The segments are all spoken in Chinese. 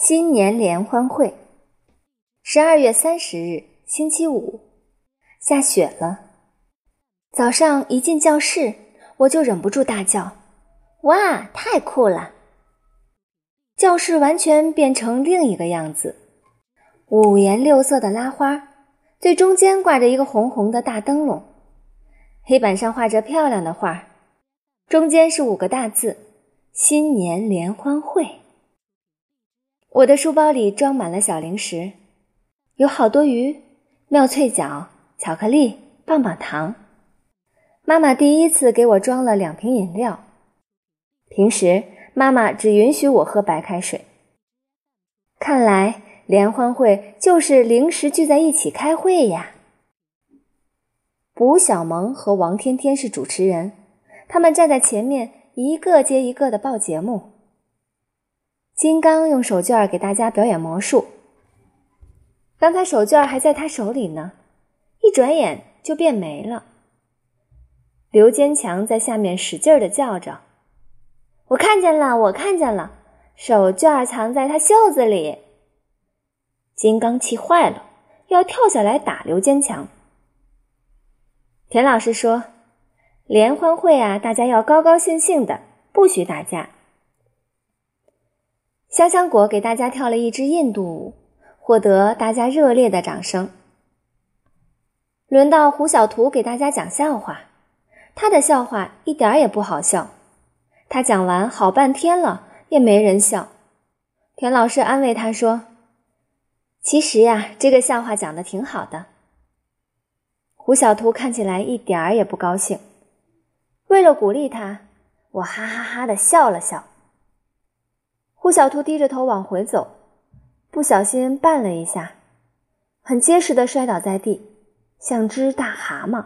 新年联欢会，十二月三十日，星期五，下雪了。早上一进教室，我就忍不住大叫：“哇，太酷了！”教室完全变成另一个样子，五颜六色的拉花，最中间挂着一个红红的大灯笼，黑板上画着漂亮的画，中间是五个大字：“新年联欢会。”我的书包里装满了小零食，有好多鱼、妙脆角、巧克力、棒棒糖。妈妈第一次给我装了两瓶饮料。平时妈妈只允许我喝白开水。看来联欢会就是零食聚在一起开会呀。卜小萌和王天天是主持人，他们站在前面，一个接一个的报节目。金刚用手绢给大家表演魔术。当他手绢还在他手里呢，一转眼就变没了。刘坚强在下面使劲的叫着：“我看见了，我看见了，手绢藏在他袖子里。”金刚气坏了，要跳下来打刘坚强。田老师说：“联欢会啊，大家要高高兴兴的，不许打架。”香香果给大家跳了一支印度舞，获得大家热烈的掌声。轮到胡小图给大家讲笑话，他的笑话一点也不好笑。他讲完好半天了，也没人笑。田老师安慰他说：“其实呀，这个笑话讲的挺好的。”胡小图看起来一点儿也不高兴。为了鼓励他，我哈哈哈的笑了笑。胡小兔低着头往回走，不小心绊了一下，很结实的摔倒在地，像只大蛤蟆。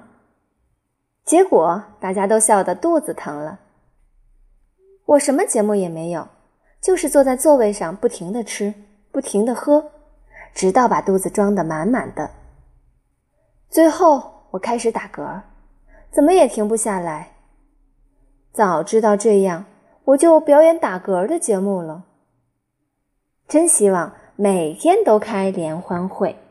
结果大家都笑得肚子疼了。我什么节目也没有，就是坐在座位上不停的吃，不停的喝，直到把肚子装得满满的。最后我开始打嗝，怎么也停不下来。早知道这样。我就表演打嗝的节目了。真希望每天都开联欢会。